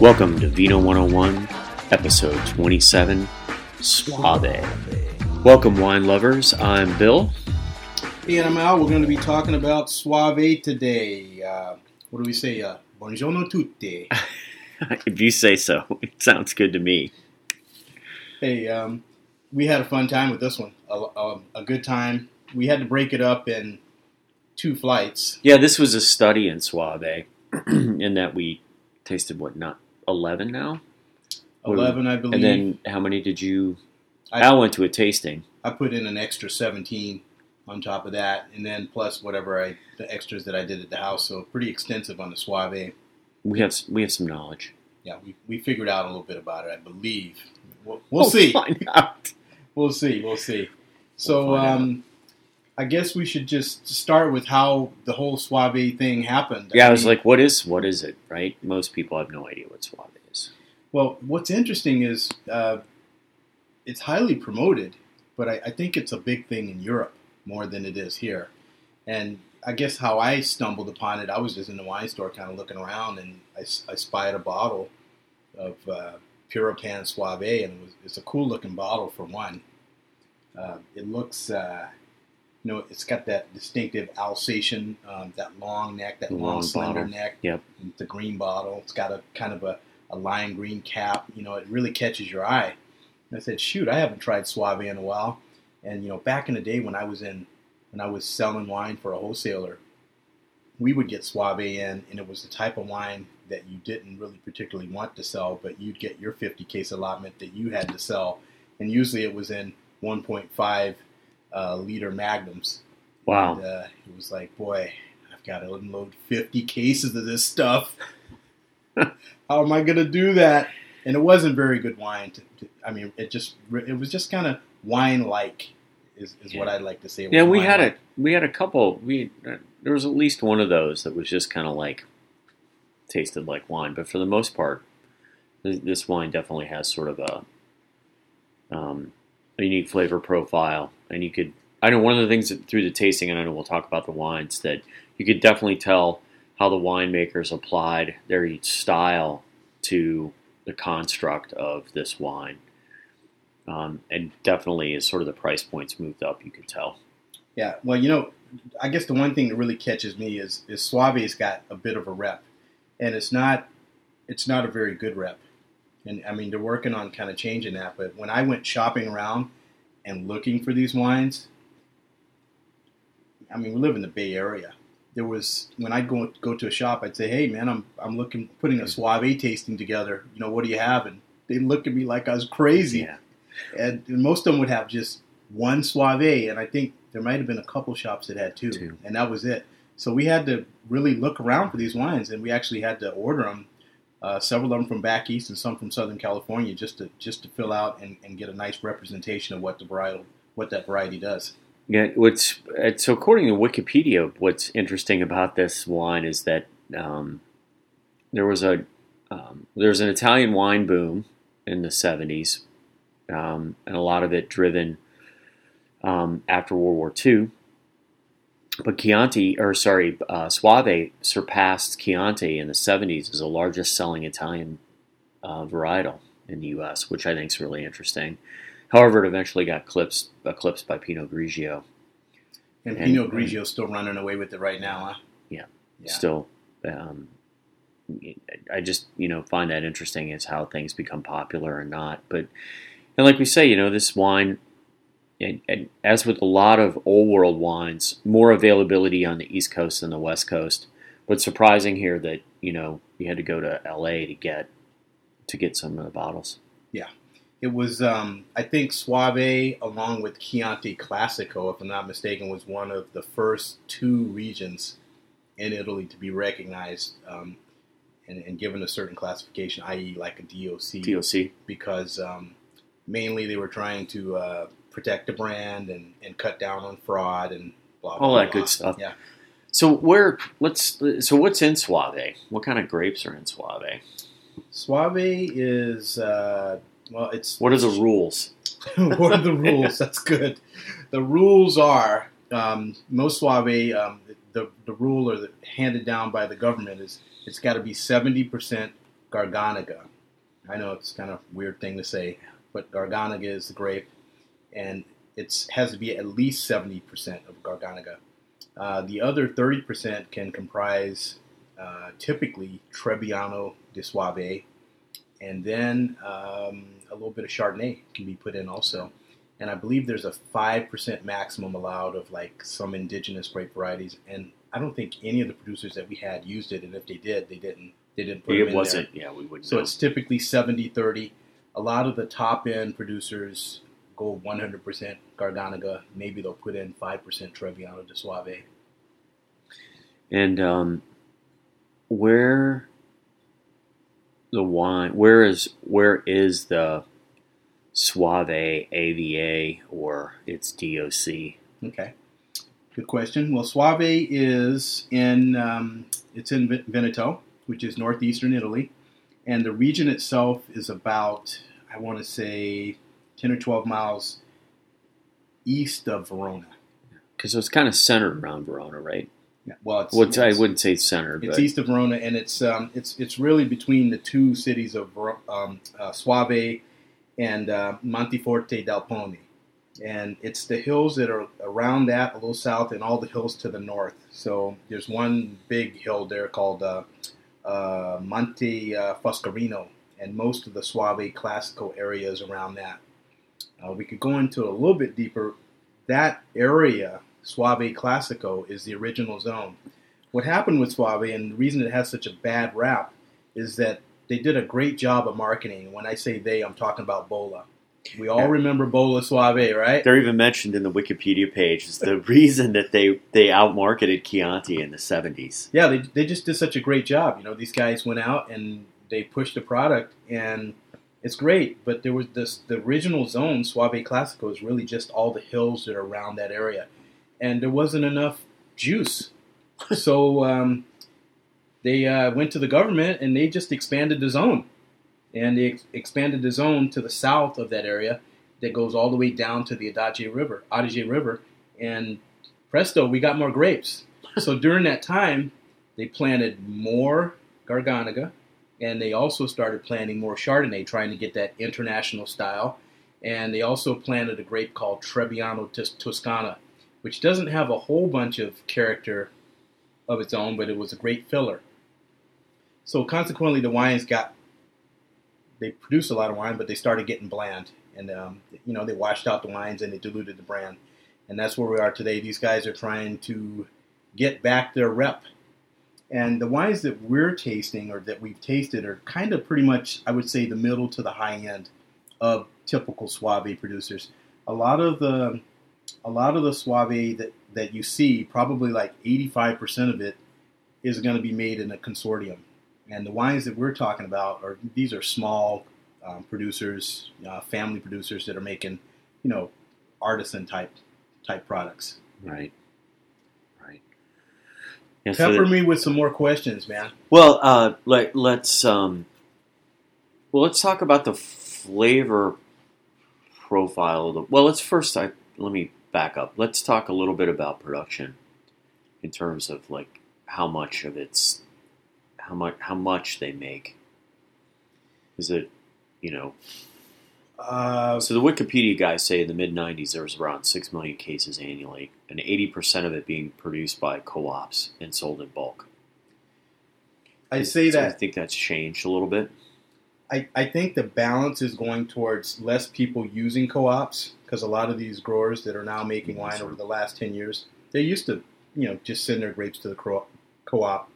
Welcome to Vino 101, episode 27, Soave. Welcome, wine lovers. I'm Bill. Hey, and I'm Al. We're going to be talking about Soave today. Uh, what do we say? Uh, buongiorno tutti. if you say so, it sounds good to me. Hey, um, we had a fun time with this one. A, a, a good time. We had to break it up in two flights. Yeah, this was a study in Soave, in that we tasted what not eleven now. Eleven, I believe. And then how many did you? I- Al went to a tasting. I put in an extra 17 on top of that, and then plus whatever I the extras that I did at the house. So pretty extensive on the Soave. We have we have some knowledge. Yeah, we, we figured out a little bit about it, I believe. We'll, we'll We'll see. Find out. We'll see. We'll see. So, We'll um, I guess we should just start with how the whole Soave thing happened. Yeah, I was mean, like, what is what is it? Right? Most people have no idea what Soave is. well, what's interesting is uh, it's highly promoted, but I, I think it's a big thing in Europe more than it is here. And I guess how I stumbled upon it, I was just in the wine store kind of looking around, and I, I spied a bottle of uh, Pieropan Soave, and it was, it's a cool looking bottle for one. Uh, it looks, uh, you know, it's got that distinctive Alsatian, um, that long neck, that long, Long slender bottle. neck. Yep. It's a green bottle. It's got a kind of a, a lime green cap. You know, it really catches your eye. And I said, shoot, I haven't tried Soave in a while. And you know, back in the day when I was in, when I was selling wine for a wholesaler, we would get Soave in, and it was the type of wine that you didn't really particularly want to sell, but you'd get your 50 case allotment that you had to sell, and usually it was in 1.5 uh, liter magnums. Wow. And, uh, it was like, boy, I've got to unload 50 cases of this stuff. How am I going to do that? And it wasn't very good wine. To, to, I mean, it just it was just kind of wine like, is, is what I'd like to say. Yeah, we had a we had a couple. We uh, there was at least one of those that was just kind of like tasted like wine, but for the most part, this, this wine definitely has sort of a um, a unique flavor profile, and you could. I know one of the things that, through the tasting, and I know we'll talk about the wines that you could definitely tell how the winemakers applied their style to the construct of this wine. Um, and definitely, as sort of the price points moved up, you could tell. Yeah, well, you know, I guess the one thing that really catches me is is Soave's got a bit of a rep, and it's not it's not a very good rep. And I mean, they're working on kind of changing that. But when I went shopping around and looking for these wines, I mean, we live in the Bay Area. There was when I'd go go to a shop, I'd say, "Hey, man, I'm I'm looking putting a Soave tasting together. You know, what do you have?" And they look at me like I was crazy Yeah. and most of them would have just one Soave, and I think there might have been a couple shops that had two, Two. and that was it. So we had to really look around for these wines, and we actually had to order them, uh, several of them from back east and some from Southern California, just to just to fill out and, and get a nice representation of what the varietal what that variety does. Yeah, what's uh, so according to Wikipedia, what's interesting about this wine is that um, there was a um, there was an Italian wine boom in the '70s, um, and a lot of it driven um, after World War II. But Chianti, or sorry, uh, Soave surpassed Chianti in the '70s as the largest selling Italian uh, varietal in the U.S., which I think is really interesting. However, it eventually got eclipsed, eclipsed by Pinot Grigio. And, And- Pinot Grigio's still running away with it right now, huh? Yeah. Yeah. Still, um, I just you know find that interesting is how things become popular or not. But and like we say, you know, this wine, and, and as with a lot of old world wines, more availability on the East Coast than the West Coast. But surprising here that you know you had to go to L.A. to get to get some of the bottles. Yeah, it was, um, I think, Soave, along with Chianti Classico, if I'm not mistaken, was one of the first two regions in Italy to be recognized um, and, and given a certain classification, i.e., like a DOC, DOC. because um, mainly they were trying to uh, protect the brand and, and cut down on fraud and blah blah. All that blah. good stuff. Yeah. So where let's so what's in Soave? What kind of grapes are in Soave? Soave is uh, well, it's What are the rules? what are the rules? That's good. The rules are um, most Soave. Um, the the rule or the handed down by the government is it's got to be seventy percent Garganega. I know it's kind of a weird thing to say, but Garganega is the grape, and it has to be at least 70% of Garganega. Uh, the other 30% can comprise uh, typically Trebbiano di Soave, and then um, a little bit of Chardonnay can be put in also. And I believe there's a 5% maximum allowed of like some indigenous grape varieties. And I don't think any of the producers that we had used it. And if they did, they didn't. They didn't put it, it wasn't. There. Yeah, we wouldn't. So know. it's typically 70 30. A lot of the top end producers go 100% Garganega. Maybe they'll put in 5% Trebbiano de Soave. And um, where the wine, where is where is the Soave AVA or its DOC? Okay, good question. Well, Soave is in um, it's in Veneto, which is northeastern Italy, and the region itself is about I want to say ten or twelve miles east of Verona. Because it's kind of centered around Verona, right? Yeah, well, it's, Well, it's, I wouldn't say centered, it's but east of Verona, and it's um, it's it's really between the two cities of um, uh, Soave and uh, Monteforte d'Alpone, and it's the hills that are around that, a little south, and all the hills to the north. So there's one big hill there called uh, uh, Monte uh, Foscarino, and most of the Soave classical areas around that. Uh, we could go into a little bit deeper. That area, Soave Classico, is the original zone. What happened with Soave, and the reason it has such a bad rap, is that they did a great job of marketing. When I say they, I'm talking about Bolla. We all remember Bolla Soave, right? they're even mentioned in the Wikipedia page as the reason that they they outmarketed Chianti in the seventies. Yeah, they, they just did such a great job. You know, these guys went out and they pushed the product, and it's great. But there was this the original zone, Soave Classico, is really just all the hills that are around that area, and there wasn't enough juice, so um, they uh, went to the government and they just expanded the zone, and they ex- expanded the zone to the south of that area that goes all the way down to the Adige River, Adige River, and presto, we got more grapes. so during that time, they planted more Garganega, and they also started planting more Chardonnay, trying to get that international style. And they also planted a grape called Trebbiano Toscana, which doesn't have a whole bunch of character of its own, but it was a great filler. So consequently, the wines got they produced a lot of wine, but they started getting bland, and um, you know they washed out the wines and they diluted the brand, and that's where we are today. These guys are trying to get back their rep, and the wines that we're tasting or that we've tasted are kind of pretty much, I would say, the middle to the high end of typical Soave producers. A lot of the a lot of the Soave that that you see, probably like 85% of it, is going to be made in a consortium. And the wines that we're talking about are these are small um, producers, uh, family producers that are making, you know, artisan type type products. Right. Right. Yeah, so Pepper that- me with some more questions, man. well, uh, let, let's um, well, let's talk about the flavor profile. Of the, well, let's first. I, let me back up. Let's talk a little bit about production in terms of like how much of it's how much how much they make. Is it, you know, Uh, So the Wikipedia guys say in the mid '90s there was around six million cases annually, and 80 percent of it being produced by co-ops and sold in bulk. I say So I think that's changed a little bit. I, I think the balance is going towards less people using co-ops because a lot of these growers that are now making mm-hmm. wine over the last 10 years they used to you know just send their grapes to the co- co-op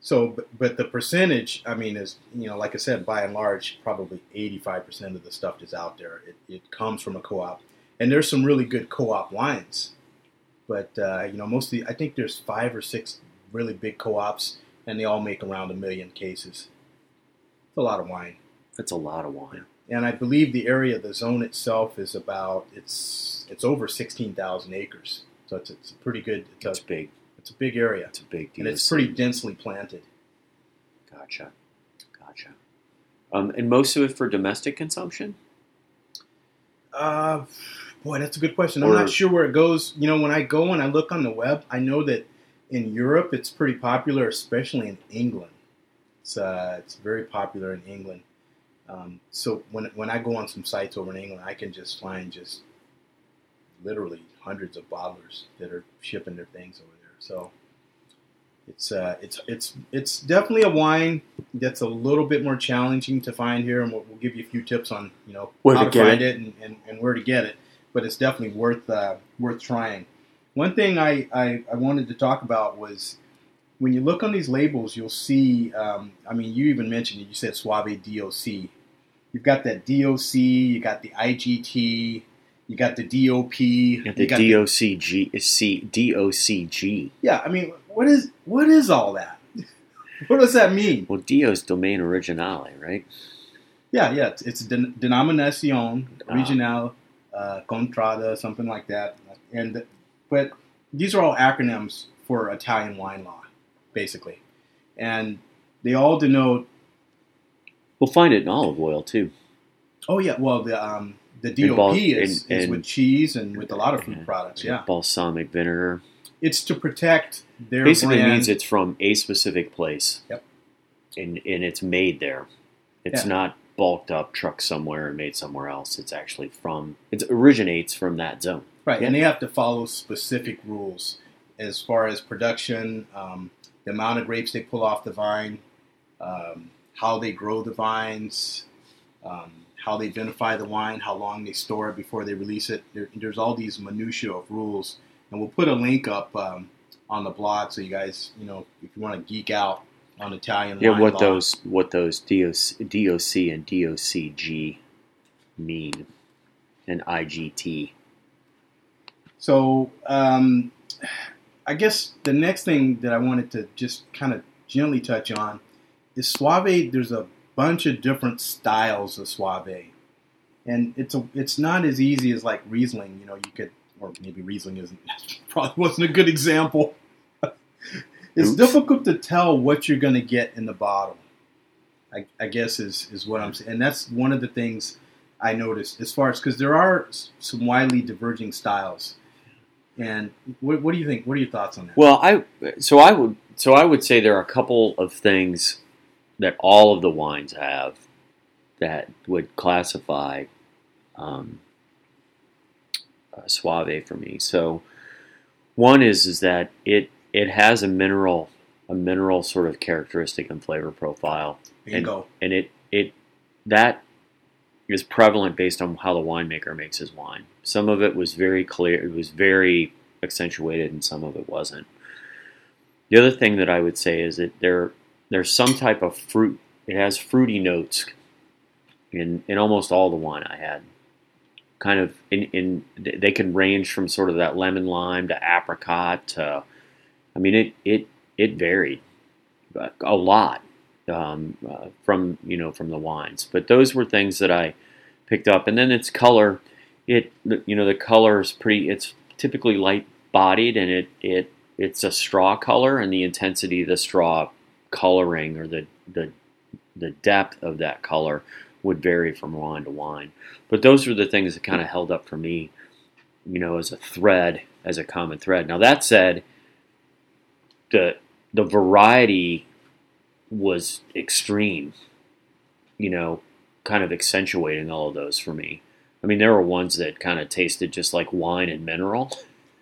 so but, but the percentage i mean is you know like i said by and large probably 85% of the stuff that's out there it, it comes from a co-op and there's some really good co-op wines but uh, you know mostly i think there's five or six really big co-ops and they all make around a million cases it's a lot of wine That's a lot of wine. and I believe the area, the zone itself, is about it's it's over sixteen thousand acres. So it's, it's a pretty good. It's It's a, big. it's a big area, It's a big deal. and it's pretty densely planted. Gotcha. Gotcha. Um, and most of it for domestic consumption. Uh, boy, that's a good question. I'm Or- not sure where it goes. You know, when I go and I look on the web, I know that in Europe it's pretty popular, especially in England. It's uh, it's very popular in England. Um, so when when I go on some sites over in England, I can just find just literally hundreds of bottlers that are shipping their things over there. So it's uh, it's it's it's definitely a wine that's a little bit more challenging to find here, and we'll, we'll give you a few tips on you know Where how to to, find it. it, and, and, and where to get it. But it's definitely worth uh, worth trying. One thing I, I, I wanted to talk about was when you look on these labels, you'll see. Um, I mean, you even mentioned it. You said Soave DOC. You've got that DOC. You got the IGT. You got the DOP. You got the you got DOCG, C, DOCG. yeah, I mean, what is what is all that? what does that mean? Well, Dio's domain originale, right? Yeah, yeah, it's, it's den- denominación Ah. Uh, contrada, something like that. And but these are all acronyms for Italian wine law, basically, and they all denote. We'll find it in olive oil too. Oh yeah, well the um, the DOP bal- is, in- is with cheese and with a lot of food Yeah. products. Yeah, Balsamic vinegar. it's to protect their Basically brand. means it's from a specific place. Yep. And and it's made there. It's Yeah. not bulked up, trucked somewhere, and made somewhere else. It's actually from. It originates from that zone. Right, Yeah. and they have to follow specific rules as far as production, um, the amount of grapes they pull off the vine, um, how they grow the vines, um, how they identify the wine, how long they store it before they release it. There, there's all these minutiae of rules, and we'll put a link up um, on the blog so you guys, you know, if you want to geek out on Italian Yeah, wine what law. those what those DOC, DOC and DOCG mean, and IGT. So, um, I guess the next thing that I wanted to just kind of gently touch on is Soave. There's a bunch of different styles of Soave, and it's a it's not as easy as like Riesling. You know, you could or maybe Riesling isn't probably wasn't a good example. It's Oops. difficult to tell what you're going to get in the bottle. I, I guess is is what I'm saying, and that's one of the things I noticed as far as because there are some widely diverging styles. And what, what do you think? What are your thoughts on that? Well, I so I would so I would say there are a couple of things that all of the wines have that would classify um, uh, Soave for me. So one is is that it it has a mineral a mineral sort of characteristic and flavor profile Bingo. and it it that is prevalent based on how the winemaker makes his wine. Some of it was very clear, it was very accentuated, and some of it wasn't. The other thing that I would say is that there there's some type of fruit. It has fruity notes in in almost all the wine I had. Kind of in in they can range from sort of that lemon lime to apricot to, I mean it it it varied a lot um, uh, from you know from the wines. But those were things that I picked up, and then its color. It you know the color is pretty. It's typically light bodied, and it it it's a straw color, and the intensity of the straw coloring or the the the depth of that color would vary from wine to wine. But those were the things that kind of held up for me, you know, as a thread, as a common thread. Now that said, the the variety was extreme, you know, kind of accentuating all of those for me. I mean, there were ones that kind of tasted just like wine and mineral,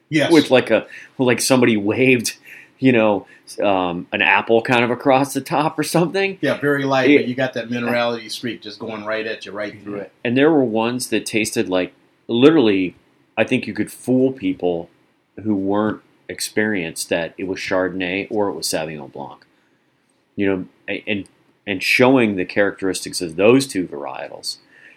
yes. with like a like somebody waved, you know, um, an apple kind of across the top or something. yeah, very light, Yeah. but you got that minerality streak just going right at you, right through it. And there were ones that tasted like literally. I think you could fool people who weren't experienced that it was Chardonnay or it was Sauvignon Blanc. You know, and and showing the characteristics of those two varietals.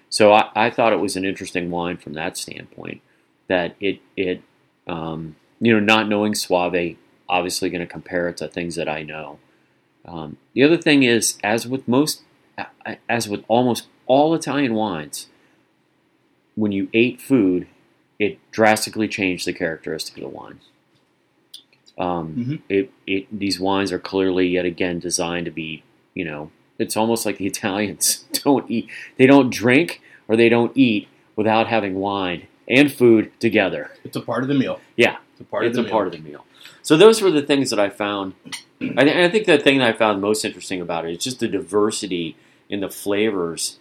So I, I thought it was an interesting wine from that standpoint. That it it um, you know not knowing Soave, obviously going to compare it to things that I know. Um, the other thing is, as with most, as with almost all Italian wines, when you ate food, it drastically changed the characteristic of the wine. Um, Mhm. it, it, these wines are clearly yet again designed to be, you know, it's almost like the Italians don't eat, they don't drink or they don't eat without having wine and food together. It's a part of the meal. Yeah, It's a part it's of a the part meal. of the meal. So those were the things that I found. I, th- I think the thing that I found most interesting about it is just the diversity in the flavors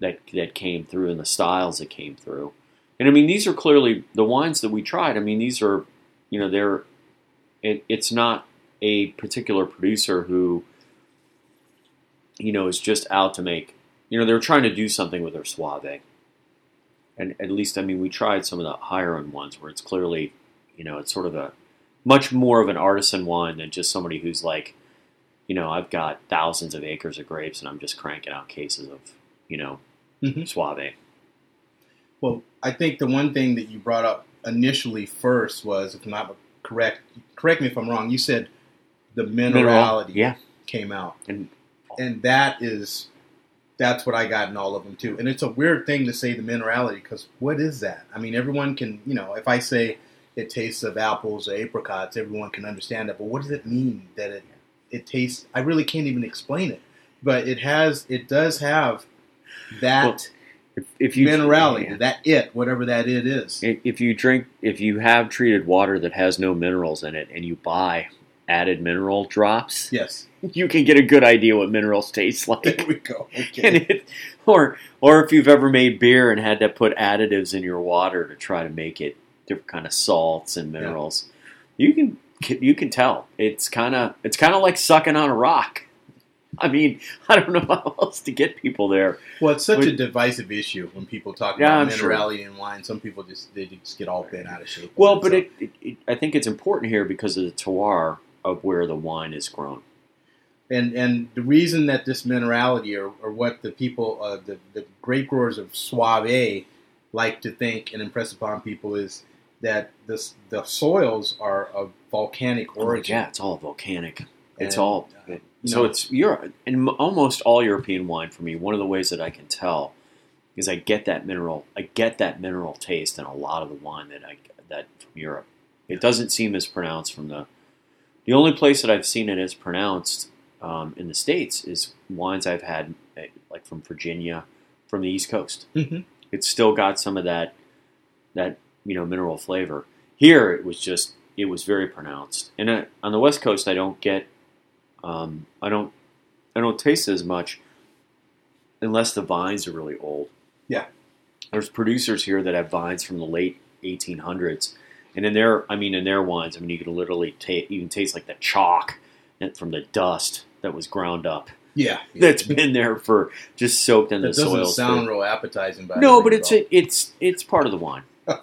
that that came through and the styles that came through. And I mean, these are clearly the wines that we tried. I mean, these are, you know, they're. It, it's not a particular producer who, you know, is just out to make. You know, they're trying to do something with their Soave. And at least, I mean, we tried some of the higher end ones where it's clearly, you know, it's sort of a much more of an artisan wine than just somebody who's like, you know, I've got thousands of acres of grapes and I'm just cranking out cases of, you know, Mhm. Soave. Well, I think the one thing that you brought up initially first was, if not correct, correct me if I'm wrong. You said the minerality Yeah. came out, And and that is that's what I got in all of them too. And it's a weird thing to say the minerality because what is that? I mean, everyone can, you know, if I say it tastes of apples or apricots, everyone can understand that. But what does it mean that it it tastes? I really can't even explain it. But it has, it does have that Well, if, if you minerality, yeah. that it, whatever that it is. If you drink, if you have treated water that has no minerals in it, and you buy added mineral drops, Yes, you can get a good idea what minerals taste like. there we go. Okay. it, or or if you've ever made beer and had to put additives in your water to try to make it different kind of salts and minerals, you can you can tell it's kind of it's kind of like sucking on a rock. I mean, I don't know how else to get people there. Well, it's such a divisive issue when people talk Yeah, about sure. minerality in wine. Some people just they just get all bent out of shape. Well, but it, it, it I think it's important here because of the terroir of where the wine is grown. and and the reason that this minerality or, or what the people uh, the the grape growers of Soave like to think and impress upon people is that this the soils are of volcanic origin. Oh, yeah, it's all volcanic. It's And, all uh, so know- it's Europe and almost all European wine for me. One of the ways that I can tell is I get that mineral. I get that mineral taste in a lot of the wine that I that from Europe. It doesn't seem as pronounced from the. The only place that I've seen it as pronounced um, in the states is wines I've had eh, like from Virginia, from the East Coast. Mhm. It's still got some of that that you know mineral flavor. Here it was just it was very pronounced. And uh, on the West Coast, I don't get um, I don't I don't taste as much unless the vines are really old. Yeah. there's producers here that have vines from the late 1800s, and in their I mean in their wines, I mean you can literally taste you can taste like the chalk from the dust that was ground up yeah, that's been there for just soaked in that the soil. doesn't sound real appetizing. By no, but it's it's it's part of the wine.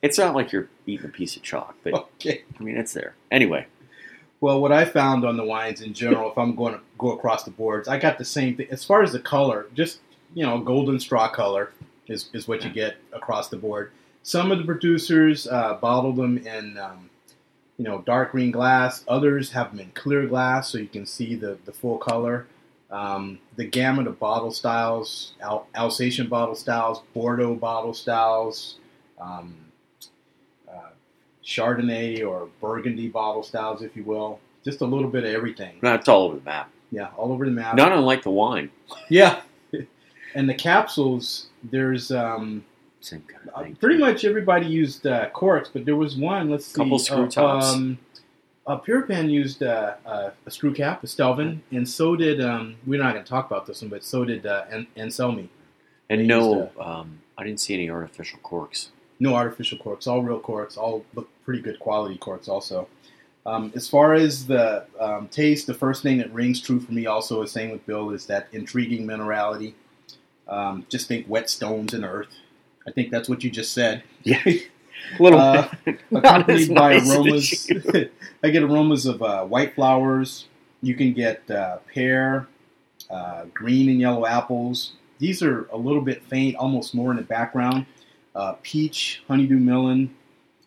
It's not like you're eating a piece of chalk, but okay. I mean it's there anyway. Well, what I found on the wines in general, if I'm going to go across the boards, I got the same thing. As far as the color, just you know, golden straw color is, is what you get across the board. Some of the producers uh, bottle them in, um, you know, dark green glass. Others have them in clear glass, so you can see the, the full color. Um, the gamut of bottle styles, Al- Alsatian bottle styles, Bordeaux bottle styles, um, Chardonnay or Burgundy bottle styles, if you will. Just a little bit of everything. That's all over the map. Yeah, all over the map. Not unlike the wine. Yeah. and the capsules, there's um, Same kind uh, of thing. pretty much everybody used uh, corks, but there was one. Let's see, Couple screw uh, tops. Um, uh, used uh, uh, a screw cap, a Stelvin, and so did. Um, we're not going to talk about this one, but so did uh, An- Anselmi. And They no, used um, I didn't see any artificial corks. No artificial corks, all real corks, all look pretty good quality corks. Also, um, as far as the um, taste, the first thing that rings true for me, also is same with Bill, is that intriguing minerality. Um, just think wet stones and earth. I think that's what you just said. Yeah, a little Uh, accompanied by nice aromas. I get aromas of uh, white flowers. You can get uh, pear, uh, green and yellow apples. These are a little bit faint, almost more in the background. Uh, peach, honeydew melon,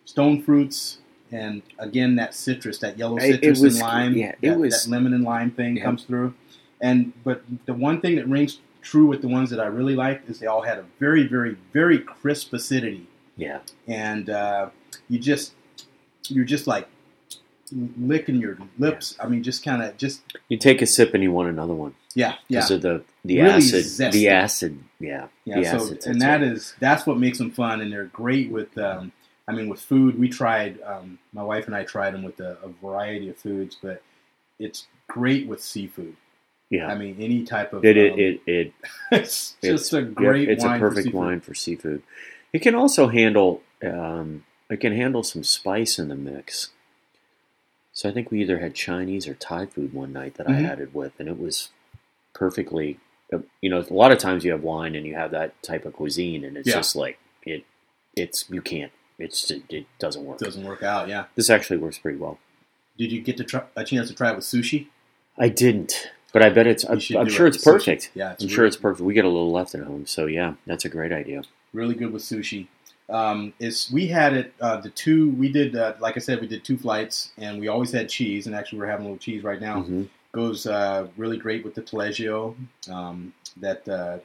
stone fruits, and again that citrus, that yellow It- it citrus was- and lime. yeah, it that, was- that lemon and lime thing Yeah. comes through. And but the one thing that rings true with the ones that I really liked is they all had a very, very, very crisp acidity Yeah, and uh, you just you're just like licking your lips. I mean, just kind of just you take a sip and you want another one. Yeah, yeah, because of the the Really acid. zesty. The acid, yeah, yeah. so, and that right. is that's what makes them fun, and they're great with. Um, I mean, with food, we tried. Um, my wife and I tried them with a, a variety of foods, but it's great with seafood. yeah. I mean, any type of. it, it, um, it, it it's just a great. it's a for perfect seafood. wine for seafood. It can also handle. Um, it can handle some spice in the mix. So I think we either had Chinese or Thai food one night that I Mhm. had it with, and it was perfectly. uh, You know, a lot of times you have wine and you have that type of cuisine, and it's Yeah. just like it. It's you can't. It's it, it doesn't work. It Doesn't work out. Yeah. This actually works pretty well. Did you get to try, a chance to try it with sushi? I didn't, but I bet it's. I'm, I'm sure it it's with sushi. perfect. Yeah, it's I'm sure it's perfect. We get a little left at home, so yeah, that's a great idea. really good with sushi. Um, is we had it uh, the two we did uh, like I said we did two flights and we always had cheese and actually we're having a little cheese right now Mhm. Goes uh, really great with the Taleggio um, that uh,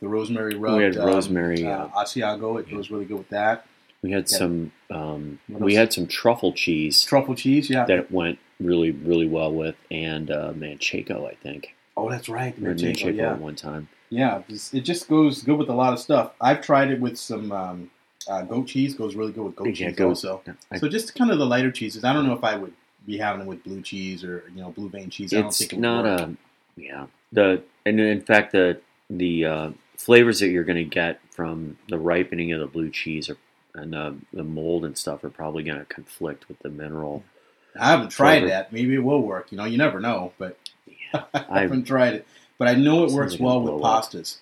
the rosemary rub We had rosemary, uh, uh, Asiago it goes really good with that We had Yeah. some. Um, we had some truffle cheese truffle cheese yeah that went really, really well with, and uh, manchego. I think oh that's right Manchego, manchego yeah one time. yeah it just goes good with a lot of stuff I've tried it with some um, uh, goat cheese goes really good with goat Yeah, cheese goat- also I- So just kind of the lighter cheeses. I don't know if I would be having it with blue cheese or you know blue vein cheese. I don't it's it not work. a yeah. The and in fact the the uh, flavors that you're going to get from the ripening of the blue cheese are, and uh, the mold and stuff are probably going to conflict with the mineral. I haven't tried flavor. that. Maybe it will work. You know, you never know. But Yeah, I haven't tried it. But I know it works well with up. pastas.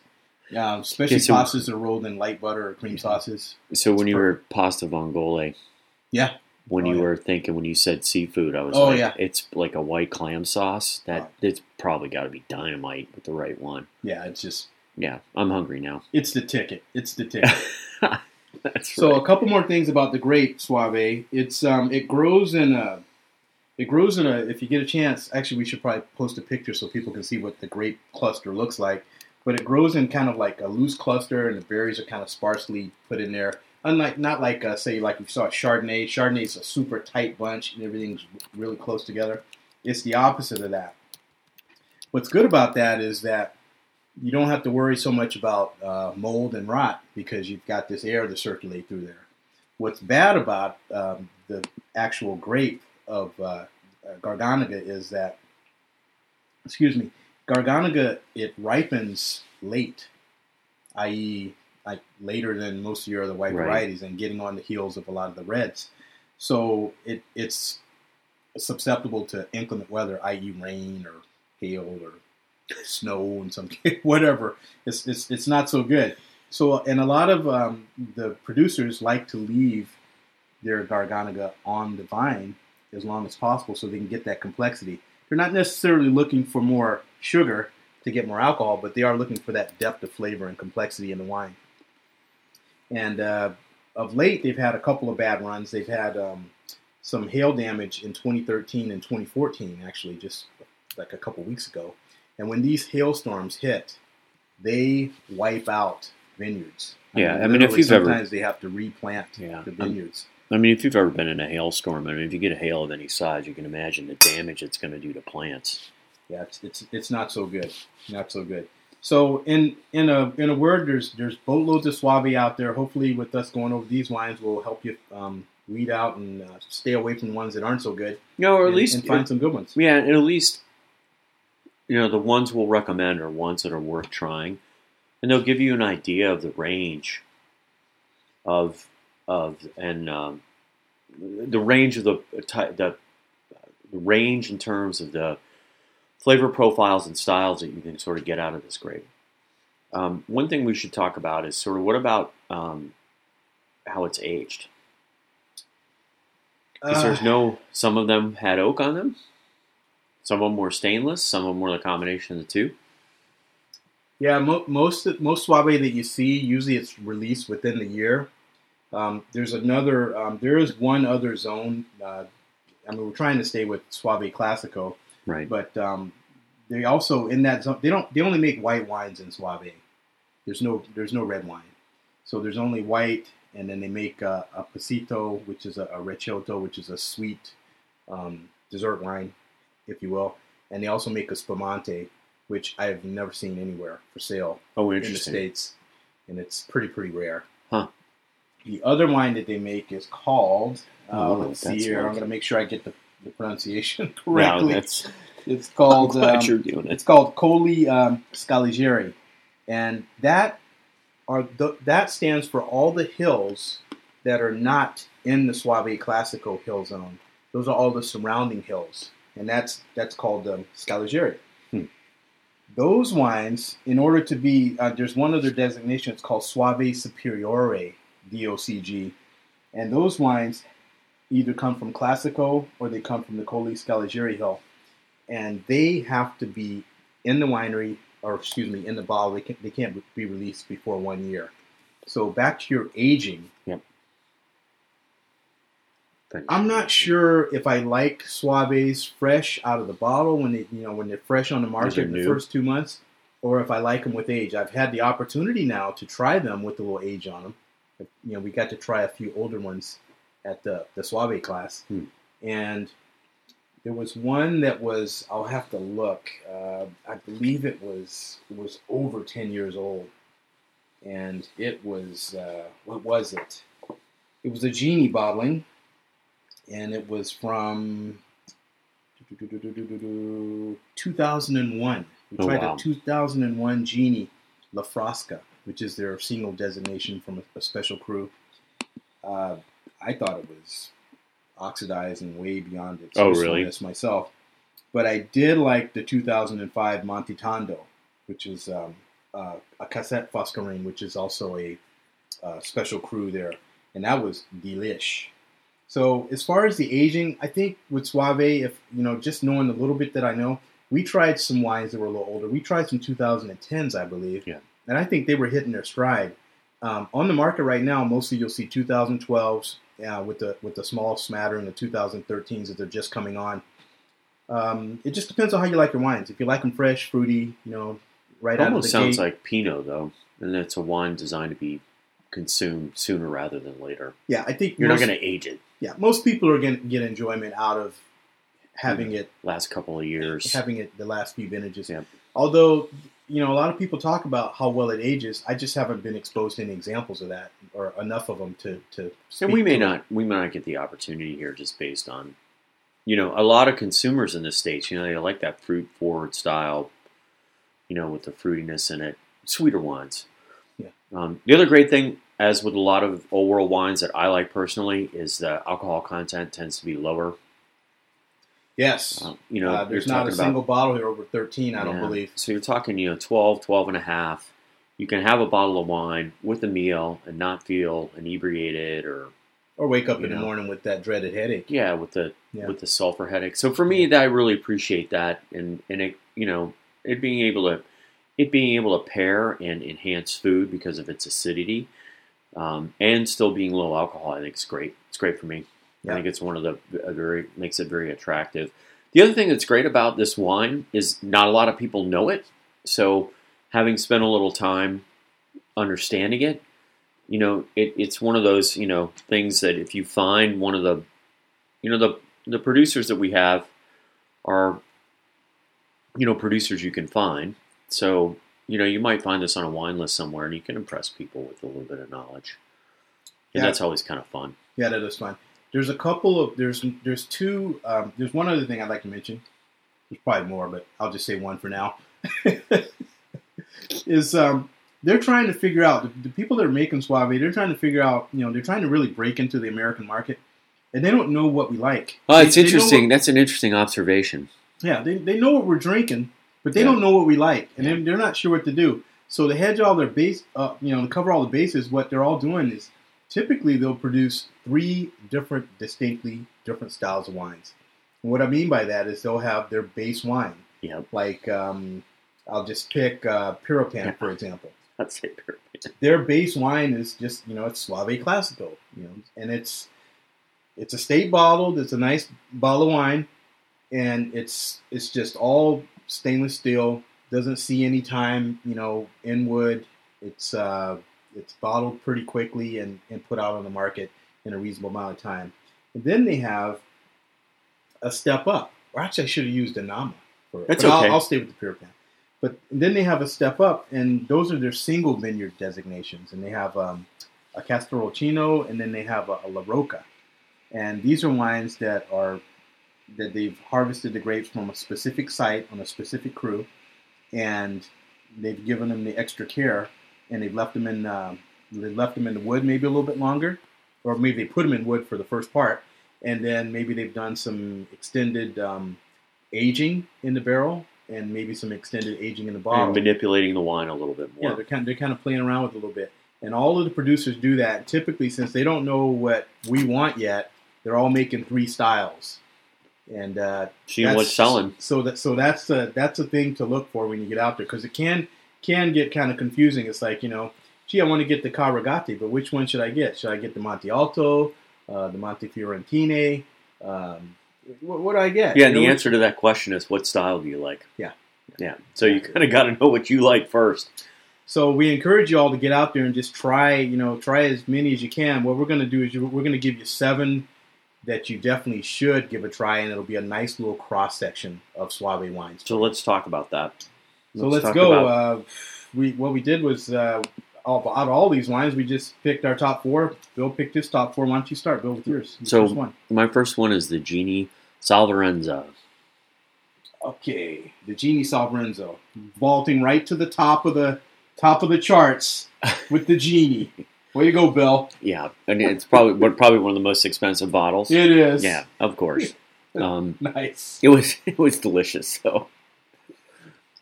Yeah, especially Okay, so- pastas that are rolled in light butter or cream sauces. so when It's you were pasta vongole, Yeah. When Oh, you yeah. were thinking when you said seafood, I was Oh, like, yeah. it's like a white clam sauce. That Wow. it's probably got to be dynamite with the right one. Yeah, it's just Yeah, I'm hungry now. it's the ticket. It's the ticket. That's So right. a couple more things about the grape Soave. It's um, it grows in a it grows in a if you get a chance. Actually, we should probably post a picture so people can see what the grape cluster looks like. But it grows in kind of like a loose cluster, and the berries are kind of sparsely put in there. Unlike not like uh, say like you saw Chardonnay. Chardonnay is a super tight bunch, and everything's really close together. It's the opposite of that. What's good about that is that you don't have to worry so much about uh, mold and rot because you've got this air to circulate through there. What's bad about um, the actual grape of uh, uh, Garganega is that, excuse me, Garganega it ripens late, i.e., like later than most of your other white Right. varieties, and getting on the heels of a lot of the reds. So it, it's susceptible to inclement weather, i.e., rain or hail or snow and some whatever. It's, it's it's not so good. So and a lot of um, the producers like to leave their Garganega on the vine as long as possible so they can get that complexity. They're not necessarily looking for more sugar to get more alcohol, but they are looking for that depth of flavor and complexity in the wine. And uh, of late, they've had a couple of bad runs. They've had um, some hail damage in 2013 and 2014, actually, just like a couple weeks ago. And when these hailstorms hit, they wipe out vineyards. Yeah, I mean, if you've ever- sometimes they have to replant Yeah, the vineyards. I mean, if you've ever been in a hailstorm, I mean, if you get a hail of any size, you can imagine the damage it's going to do to plants. Yeah, it's, it's it's not so good, not so good. So in in a in a word, there's there's boatloads of Soave out there. Hopefully, with us going over these wines, will help you um, weed out and uh, stay away from the ones that aren't so good, No, or at and, least and find some good ones. Yeah, and at least you know the ones we'll recommend are ones that are worth trying, and they'll give you an idea of the range of of and um, the range of the the the range in terms of the flavor profiles and styles that you can sort of get out of this grape. Um, one thing we should talk about is sort of what about um, how it's aged. Because Uh, there's no, some of them had oak on them. Some of them were stainless. Some of them were the combination of the two. Yeah, mo- most most Soave that you see, usually it's released within the year. Um, there's another, um, there is one other zone. Uh, I mean, we're trying to stay with Soave Classico, Right. but um, they also in that zone. They don't. They only make white wines in Soave. There's no. There's no red wine. So there's only white, and then they make uh, a passito, which is a, a recioto, which is a sweet um, dessert wine, if you will. And they also make a spumante, which I've never seen anywhere for sale Oh, in the states, and it's pretty pretty rare. Huh. The other wine that they make is called. Uh, Oh, let's see here. I'm going to make sure I get the, the pronunciation correctly. that's it's I'm called. glad um, you're doing it. it's called Colli um, Scaligeri, and that are the, that stands for all the hills that are not in the Soave Classico hill zone. Those are all the surrounding hills, and that's that's called um, Scaligeri. Hmm. Those wines, in order to be, uh, there's one other designation. It's called Soave Superiore, DOCG, and those wines either come from Classico or they come from the Colli Scaligeri hill and they have to be in the winery, or excuse me, in the bottle. They, can, they can't be released before one year. So back to your aging, Yep. I'm not sure if I like Soaves fresh out of the bottle when they, you know, when they're fresh on the market in the first two months, or if I like them with age. I've had the opportunity now to try them with a little age on them. You know, we got to try a few older ones at the the Soave class, Hmm. and there was one that was I'll have to look. Uh, I believe it was it was over ten years old, and it was uh, what was it? It was a Gini bottling, and it was from 2001. We Oh, tried wow. a 2001 Gini La Frosca, which is their single designation from a, a special crew. Uh, I thought it was oxidized and way beyond its Oh, really? usefulness myself. But I did like the 2005 Monte Tondo, which is um, uh, a cassette Foscarine, which is also a uh, special crew there, and that was delish. So as far as the aging, I think with Soave, if you know, just knowing the little bit that I know, we tried some wines that were a little older. We tried some 2010s, I believe, Yeah. and I think they were hitting their stride. Um, on the market right now, mostly you'll see 2012s uh, with the with the small smattering of 2013s that they're just coming on. Um, it just depends on how you like your wines. If you like them fresh, fruity, you know, right It out of almost the sounds gate. like Pinot, though, and it's a wine designed to be consumed sooner rather than later. yeah, I think You're most, not going to age it yeah, most people are going to get enjoyment out of having it last couple of years. having it the last few vintages. Yeah. Although, you know, a lot of people talk about how well it ages. I just haven't been exposed to any examples of that or enough of them to to. And we may not we may not get the opportunity here just based on you know, a lot of consumers in the States, you know, they like that fruit forward style, you know, with the fruitiness in it. Sweeter wines. Yeah. Um, the other great thing, as with a lot of old world wines that I like personally, is the alcohol content tends to be lower. Yes. Um, you know, uh, there's not a single about bottle here over 13, I don't Yeah. believe. So you're talking, you know, 12, 12 and a half. You can have a bottle of wine with a meal and not feel inebriated or Or wake up in the morning with that dreaded headache. yeah, with the Yeah. with the sulfur headache. So for me, that I really appreciate that, and and it you know it being able to it being able to pair and enhance food because of its acidity, um, and still being low alcohol. I think it's great. It's great for me. Yeah. I think it's one of the a very makes it very attractive. The other thing that's great about this wine is not a lot of people know it. So having spent a little time understanding it, you know, it, it's one of those you know things that if you find one of the you know the the producers that we have are you know producers you can find so you know you might find this on a wine list somewhere and you can impress people with a little bit of knowledge and Yeah. that's always kind of fun Yeah, that is fine. There's a couple of there's there's two um, there's one other thing I'd like to mention. There's probably more, but I'll just say one for now. is um, they're trying to figure out the, the people that are making Soave. They're trying to figure out you know they're trying to really break into the American market, and they don't know what we like. oh it's They- they interesting what- that's an interesting observation yeah, they, they know what we're drinking, but they Yeah. don't know what we like, and Yeah. they're, they're not sure what to do. So to hedge all their base, uh, you know, to cover all the bases, what they're all doing is typically they'll produce three different, distinctly different styles of wines. And what I mean by that is they'll have their base wine, yeah like um, I'll just pick uh, Pieropan for example. that's it perfect. Their base wine is just you know it's Soave Classico, you know, and it's it's a state bottled. It's a nice bottle of wine, and it's it's just all stainless steel. Doesn't see any time, you know, in wood. It's uh, it's bottled pretty quickly and, and put out on the market in a reasonable amount of time. And then they have a step up. Or actually, I should have used Inama for it. That's but okay. I'll, I'll stay with the Pieropan. But then they have a step up, and those are their single vineyard designations, and they have um, a Castorolcino, and then they have a, a La Rocca, and these are wines that are that they've harvested the grapes from a specific site on a specific crew, and they've given them the extra care, and they've left them in uh, they left them in the wood maybe a little bit longer, or maybe they put them in wood for the first part, and then maybe they've done some extended um, aging in the barrel, and maybe some extended aging in the bottle. And manipulating the wine a little bit more. Yeah, they're kind of, they're kind of playing around with it a little bit. And all of the producers do that. Typically, since they don't know what we want yet, they're all making three styles. And uh, Seeing what's selling. So that so that's a, that's a thing to look for when you get out there because it can can get kind of confusing. It's like you know, gee, I want to get the Carugate, but which one should I get? Should I get the Monte Alto, uh, the Monte Fiorentine? Um, what, what do I get? Yeah, You and the answer to that question is what style do you like? Yeah. Yeah. So you kind of got to know what you like first. So we encourage you all to get out there and just try, you know, try as many as you can. What we're going to do is we're going to give you seven that you definitely should give a try, and it'll be a nice little cross section of Soave wines. So let's talk about that. So let's, talk go. about- uh, we what we did was uh, out out of all these wines, we just picked our top four. Bill picked his top four. Why don't you start, Bill, with yours? Your So- first my first one is the Gini Salvarenza. Okay, the Gini Salvarenza, vaulting right to the top of the top of the charts with the Gini. Way to go, Bill! Yeah, and it's probably probably one of the most expensive bottles. It is. Yeah, of course. Um, Nice. it was it was delicious. So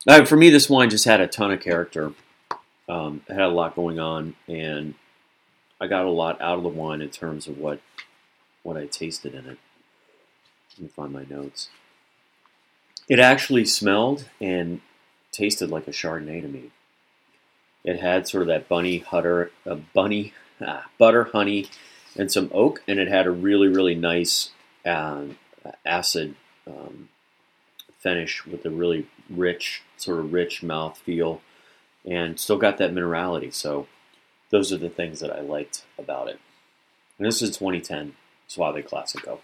uh, for me, this wine just had a ton of character. Um, it had a lot going on, and I got a lot out of the wine in terms of what what I tasted in it. Let me find my notes. It actually smelled and tasted like a Chardonnay to me. It had sort of that bunny hutter, a bunny ah, butter, honey, and some oak, and it had a really really nice um, acid um, finish with a really rich, sort of rich mouth feel, and still got that minerality. So those are the things that I liked about it. And this is 2010 Soave Classico.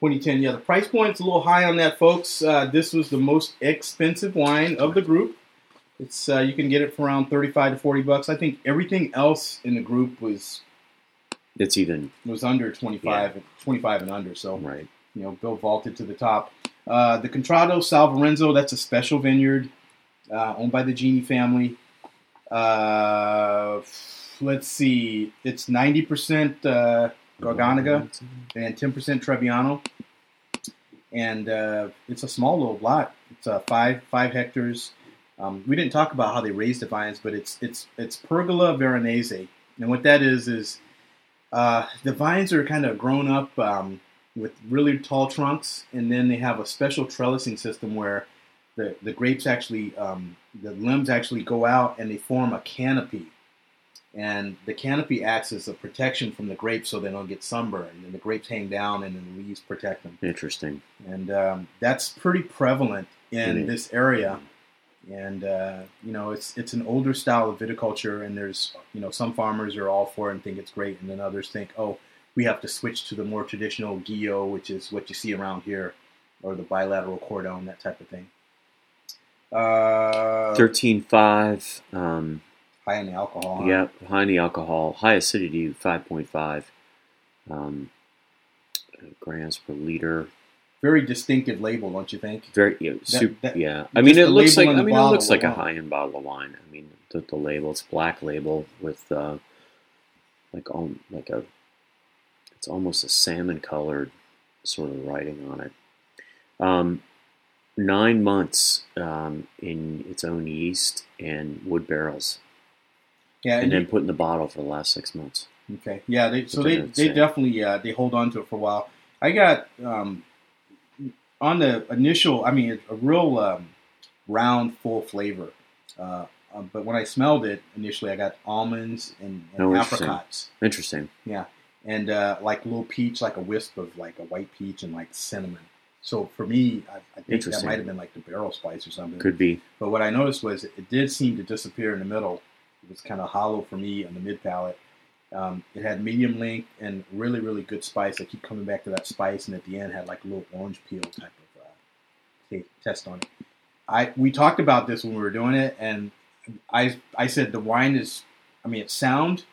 2010. Yeah, the price point's a little high on that, folks. Uh, this was the most expensive wine of the group. It's uh, you can get it for around 35 to 40 bucks. I think everything else in the group was It's even was under 25, 25 and under. So right. you know, Bill vaulted to the top. Uh, the Contrada Salvarenza, that's a special vineyard uh, owned by the Gini family. Uh, let's see, it's 90% uh, Garganega and 10% Trebbiano. And uh, it's a small little lot. It's uh, five five hectares. Um, we didn't talk about how they raise the vines, but it's it's it's pergola veronese, and what that is is the vines are kind of grown up um, with really tall trunks, and then they have a special trellising system where the the grapes actually um, the limbs actually go out and they form a canopy, and the canopy acts as a protection from the grapes so they don't get sunburned, and the grapes hang down and then the leaves protect them Interesting. and um, that's pretty prevalent in is. this area. And uh, you know, it's it's an older style of viticulture, and there's you know some farmers are all for it and think it's great, and then others think, oh, we have to switch to the more traditional Guyot, which is what you see around here, or the bilateral cordon, that type of thing. Uh, 13.5. Um, high in the alcohol. huh? yeah, high in the alcohol. High acidity, 5.5 um, grams per liter. Very distinctive label, don't you think? Very yeah, super, that- yeah. I mean, it looks like I mean, it looks like a high end bottle of wine. I mean, the, the label it's black label with uh, like on like a it's almost a salmon colored sort of writing on it. Um, nine months um, in its own yeast and wood barrels, Yeah, and and then you- put in the bottle for the last six months. Okay. Yeah. They, so they, they definitely uh, they hold on to it for a while. I got um, on the initial. I mean, a real um, round, full flavor. Uh, uh, but when I smelled it initially, I got almonds and, and Oh, interesting. apricots, Interesting. And uh, like little peach, like a wisp of like a white peach and like cinnamon. So for me, I, I think that might have been like the barrel spice or something. Could be. But what I noticed was it did seem to disappear in the middle. It was kind of hollow for me on the mid palate. Um, it had medium length and really, really good spice. I keep coming back to that spice, and at the end had like a little orange peel type of uh, test on it. I we talked about this when we were doing it, and I I said the wine is, I mean, it's sound,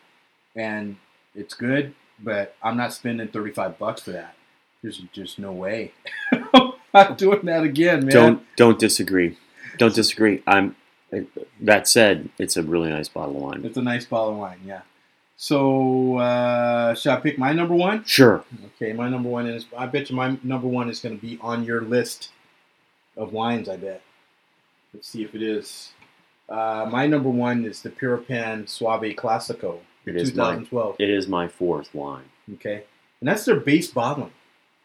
and it's good, but I'm not spending 35 bucks for that. There's just no way. I'm not doing that again, man. Don't don't disagree. Don't disagree. I'm. That said, it's a really nice bottle of wine. It's a nice bottle of wine, yeah. So, uh, should I pick my number one? Sure. Okay, my number one is. I bet you my number one is going to be on your list of wines. I bet. Let's see if it is. Uh, my number one is the Pieropan Soave Classico, It is my 2012. it is my fourth wine. Okay, and that's their base bottling.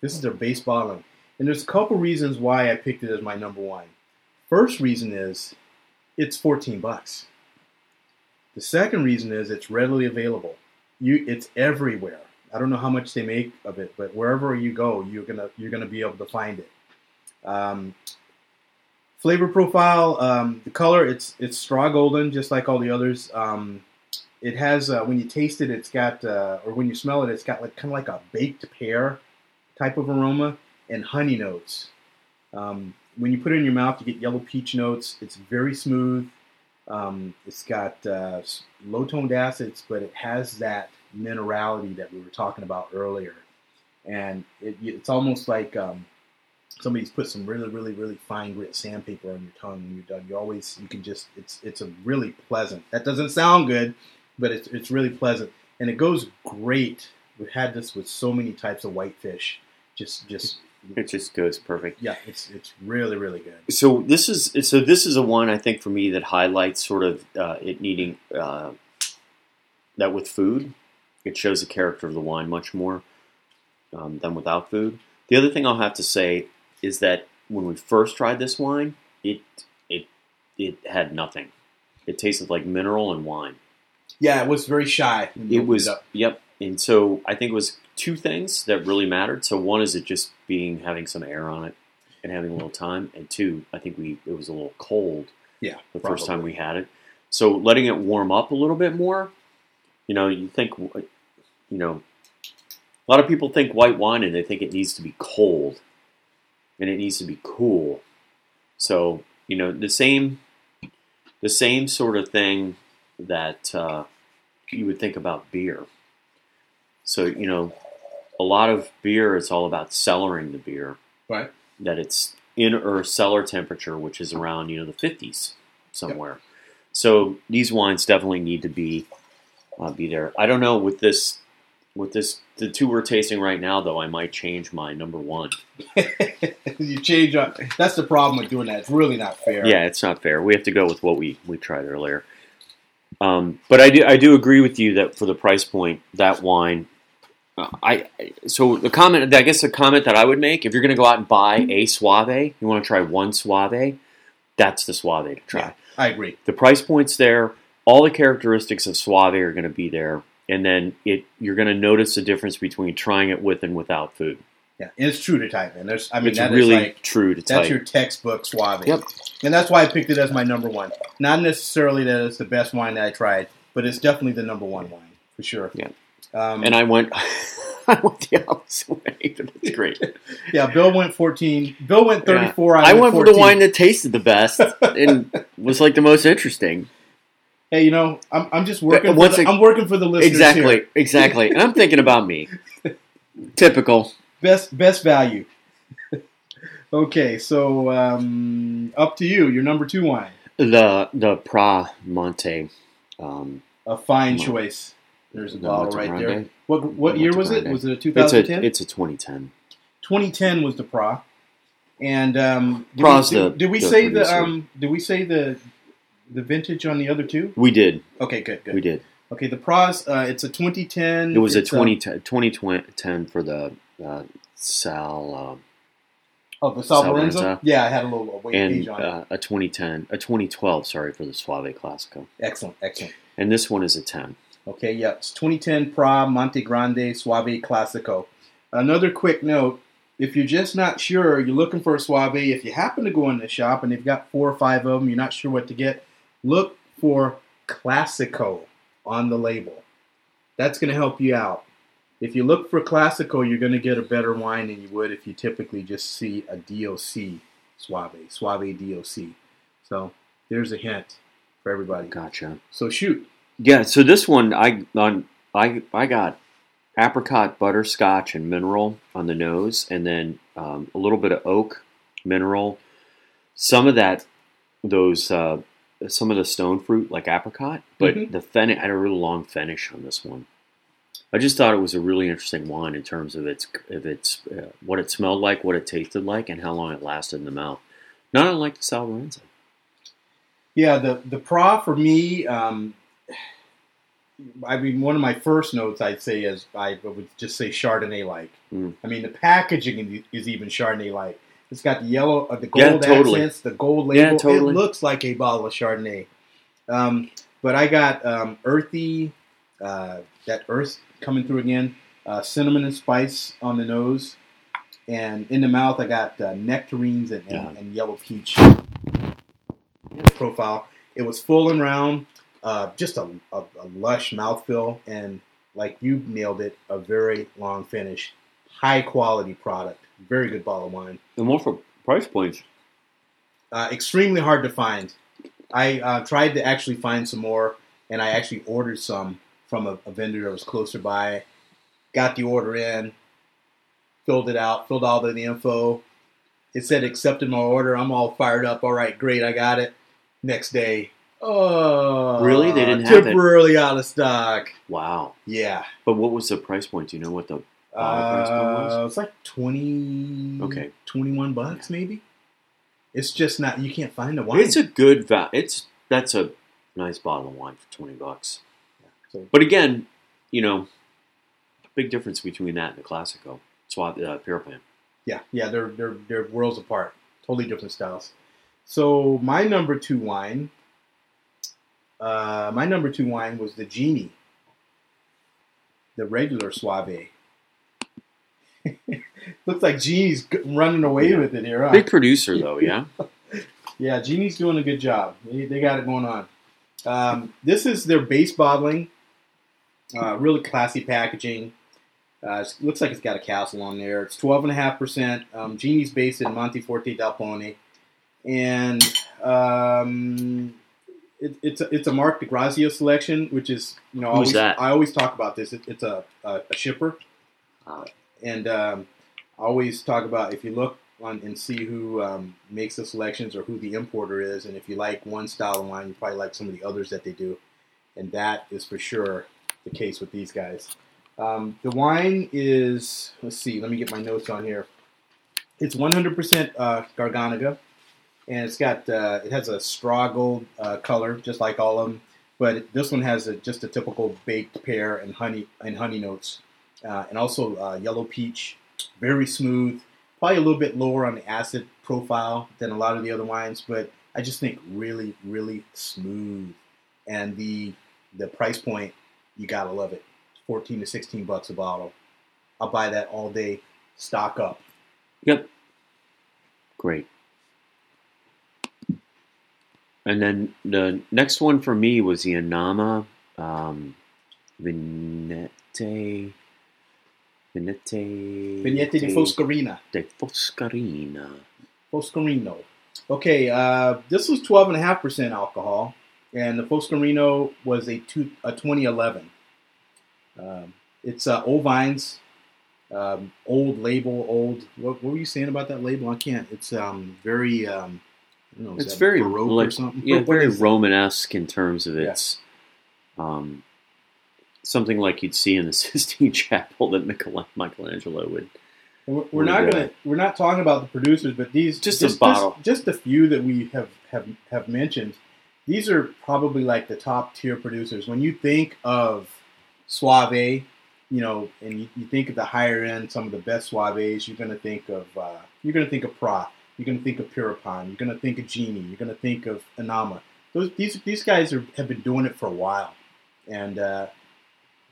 This is their base bottling, and there's a couple reasons why I picked it as my number one. First reason is it's 14 bucks. The second reason is it's readily available. You, it's everywhere. I don't know how much they make of it, but wherever you go, you're gonna you're gonna be able to find it. Um, flavor profile, um, the color, it's it's straw golden, just like all the others. Um, it has uh, when you taste it, it's got uh, or when you smell it, it's got like kind of like a baked pear type of aroma and honey notes. Um, when you put it in your mouth, you get yellow peach notes. It's very smooth. Um, it's got uh, low toned acids, but it has that minerality that we were talking about earlier. And it, it's almost like um, somebody's put some really, really, really fine grit sandpaper on your tongue when you're done. You always, you can just, it's, it's a really pleasant. That doesn't sound good, but it's, it's really pleasant, and it goes great. We've had this with so many types of whitefish. Just, just It just goes perfect. yeah, it's it's really, really good. So this is so this is a one I think for me that highlights sort of uh, it needing uh, that with food, it shows the character of the wine much more um, than without food. The other thing I'll have to say is that when we first tried this wine, it it it had nothing. It tasted like mineral and wine. Yeah, it was very shy. It was yep, and so I think it was two things that really mattered. So one is it just being having some air on it and having a little time, and two, I think we it was a little cold yeah. the first time we had it. So letting it warm up a little bit more, you know, you think, you know, a lot of people think white wine and they think it needs to be cold and it needs to be cool. So, you know, the same, the same sort of thing that uh, you would think about beer. So, you know, a lot of beer, it's all about cellaring the beer Right. that it's in or cellar temperature, which is around you know the 50s somewhere. So these wines definitely need to be uh, be there. I don't know with this with this the two we're tasting right now though. I might change my number one. you change up. That's the problem with doing that. It's really not fair. Yeah, it's not fair. We have to go with what we we tried earlier. Um, but I do I do agree with you that for the price point, that wine. Uh, I so the comment I guess the comment that I would make if you're going to go out and buy a Soave, you want to try one Soave, that's the Soave to try. Yeah, I agree. the price point's there. All the characteristics of Soave are going to be there, and then it you're going to notice the difference between trying it with and without food. Yeah, and it's true to type, man. There's, I mean, it's that is really like true to type. that's your textbook Soave. Yep. And that's why I picked it as my number one. Not necessarily that it's the best wine that I tried, but it's definitely the number one wine for sure. Yeah. Um, and I went, I went the opposite way, but that's great. yeah, Bill went 14. Bill went 34. I I, went for the wine that tasted the best and was like the most interesting. Hey, you know, I'm, I'm just working. For the, it- I'm working for the listeners Exactly, here. exactly. And I'm thinking about me. Typical. Best best value. okay, so um, up to you. Your number two wine. The the Pra Monte. Um, A fine choice. There's a the bottle Monte right Grande. there. What what year Monte was it? Was it a It's 2010? a it's a 2010. 2010 was the Pra. And um, did, Pra's we, the- did, did we the say the um, did we say the the vintage on the other two? We did, Okay, good, good. we did. Okay, the Pra's uh, it's a 2010. It was a it's, um, 2010, 2010 for the uh, Sal um, oh the Sal Sal. Yeah, I had a little weight and on it. uh, a 2010, a 2012, sorry for the Soave Classico. Excellent, excellent. And this one is a 10. Okay, yeah, it's 2010 Pra Monte Grande Soave Classico. Another quick note: if you're just not sure, you're looking for a Suave. If you happen to go in the shop and they've got four or five of them, you're not sure what to get. Look for Classico on the label. That's going to help you out. If you look for Classico, you're going to get a better wine than you would if you typically just see a DOC Soave, Soave DOC. So there's a hint for everybody. Gotcha. So shoot. Yeah. So this one, I on I I got apricot, butterscotch, and mineral on the nose, and then um, a little bit of oak, mineral. Some of that, those uh, some of the stone fruit like apricot, but Mhm. the finish had a really long finish on this one. I just thought it was a really interesting wine in terms of its of its uh, what it smelled like, what it tasted like, and how long it lasted in the mouth. Not unlike the Sal Lorenzo. Yeah, the the pra for me, um, I mean, one of my first notes I'd say is I would just say Chardonnay like. Mm. I mean, the packaging is even Chardonnay like. It's got the yellow, uh, the Yeah, gold totally. accents, the gold Yeah, label. totally. It looks like a bottle of Chardonnay. Um, but I got um, earthy, uh, that earth coming through again, uh, cinnamon and spice on the nose, and in the mouth I got uh, nectarines and, and, Yeah. and yellow peach profile. It was full and round, uh, just a, a, a lush mouthfeel, and like you nailed it, a very long finish, high quality product, very good bottle of wine. And more for price points. Uh, extremely hard to find. I uh, tried to actually find some more, and I actually ordered some from a, a vendor that was closer by. Got the order in, filled it out, filled all the info. It said accepted my order. I'm all fired up. All right, great, I got it. Next day, oh, Really? They didn't have it? temporarily out of stock. Wow. Yeah, But what was the price point? Do you know what the Bottle price point was? uh, it's like twenty, Okay. 21 bucks maybe. It's just not. You can't find the wine. It's a good va It's that's a nice bottle of wine for twenty bucks. So- But again, you know, big difference between that and the Classico Soave uh, Pieropan. Yeah, yeah, they're they're they're worlds apart, totally different styles. So my number two wine, uh, my number two wine was the Gini, the regular Soave. Looks like Gini's running away Yeah. with it here. Huh? Big producer though, yeah. Yeah, Gini's doing a good job. They, they got it going on. Um, this is their base bottling. Uh, really classy packaging. Uh, looks like it's got a castle on there. It's 12.5%. Um, Gini's based in Monteforte d'Alpone. And um, it, it's, a, it's a Marc de Grazia selection, which is, you know, always? I always talk about this. It, it's a, a, a shipper. Ah. and um, I always talk about if you look on and see who um, makes the selections or who the importer is, and if you like one style of wine, you probably like some of the others that they do, and that is for sure the case with these guys. Um, the wine is let's see, let me get my notes on here. It's 100% uh, Garganega, and it's got uh, it has a straw gold uh, color, just like all of them. But this one has a, just a typical baked pear and honey and honey notes, uh, and also uh, yellow peach. Very smooth, probably a little bit lower on the acid profile than a lot of the other wines, but I just think really, really smooth. And the the price point, you gotta love it. 14 to 16 bucks a bottle. I'll buy that all day. Stock up. Yep. Great. And then the next one for me was the Inama um, Vigneti Vigneti Vigneti di Foscarino. de Foscarina. Foscarino. Okay, uh, this was 12.5% alcohol, and the Foscarino was a, two, a 2011. Um, it's uh, Old Vines, um, old label, old. What, what were you saying about that label? I can't. It's um, very. Um, I don't know, It's very Baroque like or something. yeah, What very? Romanesque in terms of its um, something like you'd see in the Sistine Chapel that Michel- Michelangelo would. And We're, we're Would, not uh, gonna we're not talking about the producers, but these Just a bottle. just, a few that we have, have have mentioned. These are probably like the top tier producers. When you think of Soave, you know, and you, you think of the higher end, some of the best Soaves, you're gonna think of uh, you're gonna think of Pra, you're gonna think of Pieropan, you're gonna think of Gini, you're gonna think of Inama. Those these these guys are, have been doing it for a while, and uh,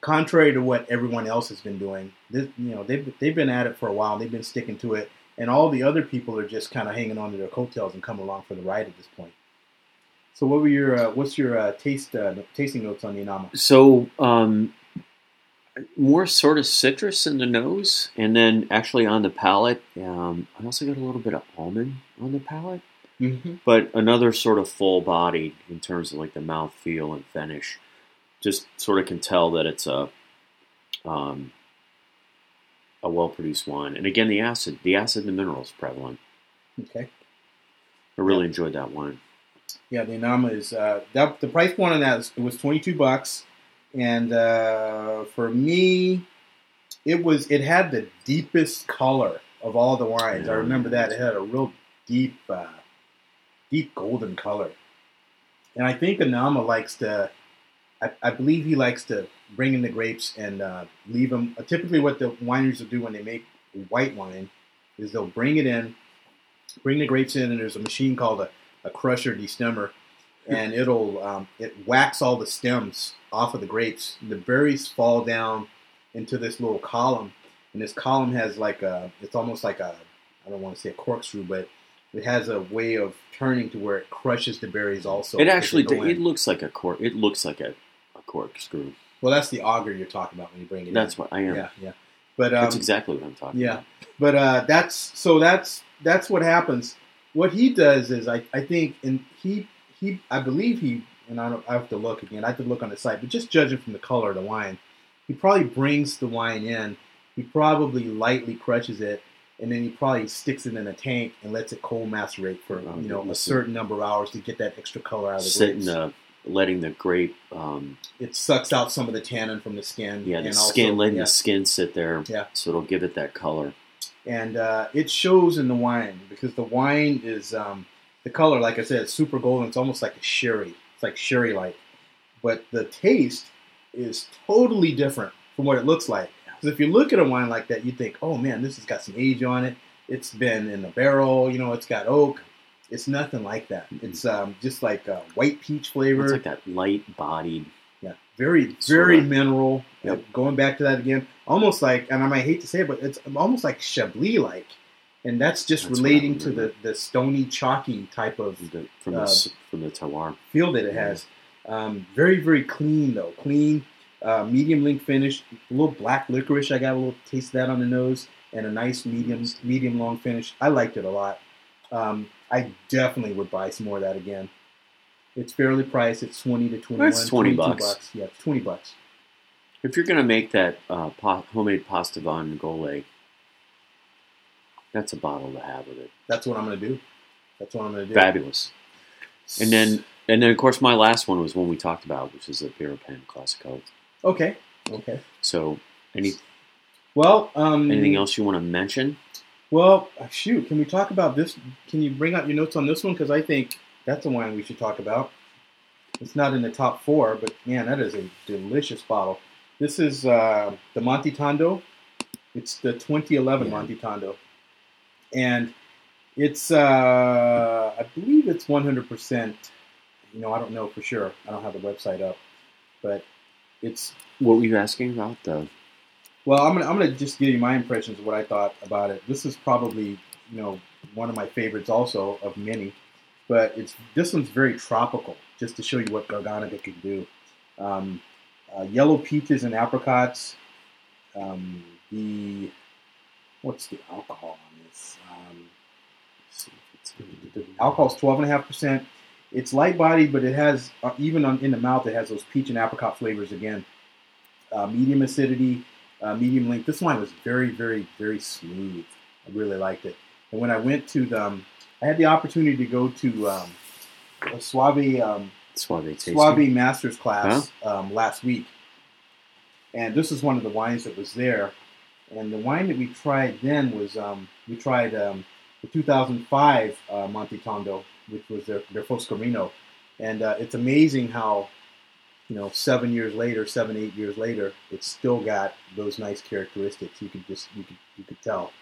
contrary to what everyone else has been doing, this, you know, they've they've been at it for a while. They've been sticking to it, and all the other people are just kind of hanging on to their coattails and coming along for the ride at this point. So, what were your uh, what's your uh, taste uh, tasting notes on the Inama? So um, more sort of citrus in the nose, and then actually on the palate, um, I also got a little bit of almond on the palate. Mm-hmm. but another sort of full body in terms of like the mouth feel and finish. Just sort of can tell that it's a um, a well produced wine. And again, the acid, the acid and the minerals prevalent. Okay. I really enjoyed that wine. Yeah, the Inama is uh, that the price point on that is, was twenty two bucks, and uh, for me, it was it had the deepest color of all the wines. I remember that it had a real deep, uh, deep golden color, and I think Inama likes to. I, I believe he likes to bring in the grapes and uh, leave them. typically, what the wineries will do when they make white wine is they'll bring it in, bring the grapes in, and there's a machine called a, a crusher destemmer, and it'll um, it whacks all the stems off of the grapes. The berries fall down into this little column, and this column has like a it's almost like a I don't want to say a corkscrew, but it has a way of turning to where it crushes the berries also. it actually in. it looks like a cork. It looks like a, a corkscrew. well, that's the auger you're talking about when you bring it That's in. what I am. yeah, yeah. But um, That's exactly what I'm talking yeah. about. But uh, that's so that's that's what happens. What he does is I, I think and he he I believe he and I don't I have to look again. I have to look on the site, but just judging from the color of the wine, he probably brings the wine in. He probably lightly crushes it, and then he probably sticks it in a tank and lets it cold macerate for Oh, you know a certain number of hours to get that extra color out of the Sitting, grapes. letting the grape, um, It sucks out some of the tannin from the skin. yeah, the and skin, also- letting yeah. the skin sit there, Yeah. so it'll give it that color. And uh, it shows in the wine because the wine is um, the color, like I said, it's super golden. It's almost like a sherry. It's like sherry like, but the taste is totally different from what it looks like. Because if you look at a wine like that, you think, oh man, this has got some age on it. It's been in the barrel. You know, it's got oak. It's nothing like that. Mhm. It's um, just like a white peach flavor. It's like that light bodied. Yeah, very, very of. mineral. Yep. Uh, Going back to that again, almost like, and I might hate to say it, but it's almost like Chablis like, and that's just That's relating to the, the stony, chalky type of the- From the Uh, s from the terroir. feel that it has. Um, very, very clean though, clean, uh, medium link finish, a little black licorice. I got a little taste of that on the nose, and a nice medium, medium long finish. I liked it a lot. Um, I definitely would buy some more of that again. It's fairly priced. It's twenty to twenty-one. That's 20 22 bucks. Yeah, it's twenty bucks. If you're gonna make that uh, pa- homemade pasta vongole, that's a bottle to have with it. That's what I'm going to do. That's what I'm going to do. Fabulous. And then, and then, of course, my last one was one we talked about, which is a Pieropan classico. Okay. Okay. So, any Well, um, anything else you want to mention? Well, shoot, can we talk about this? Can you bring out your notes on this one? Because I think that's a wine we should talk about. It's not in the top four, but man, that is a delicious bottle. This is uh, the Monte Tondo. It's the 2011 Yeah. Monte Tondo, and it's uh, I believe it's 100. percent You know, I don't know for sure. I don't have the website up, but it's What were you asking about? though. well, I'm gonna I'm gonna just give you my impressions of what I thought about it. This is probably you know one of my favorites also of many, but it's this one's very tropical. Just to show you what Garganega can do. Um, uh, yellow peaches and apricots. Um, the what's the alcohol on this? Um, the alcohol's twelve and a half percent. It's light bodied, but it has uh, even on, in the mouth it has those peach and apricot flavors again. Uh, medium acidity, uh, medium length. This wine was very, very, very smooth. I really liked it. And when I went to the, um, I had the opportunity to go to um, a Soave um, Soave. Soave Masters class um, last week, and this is one of the wines that was there. And the wine that we tried then was um, we tried um, the 2005 uh, Monte Tondo, which was their their Foscarino, and uh, it's amazing how you know seven years later, seven eight years later, it's still got those nice characteristics. You could just you could you could tell.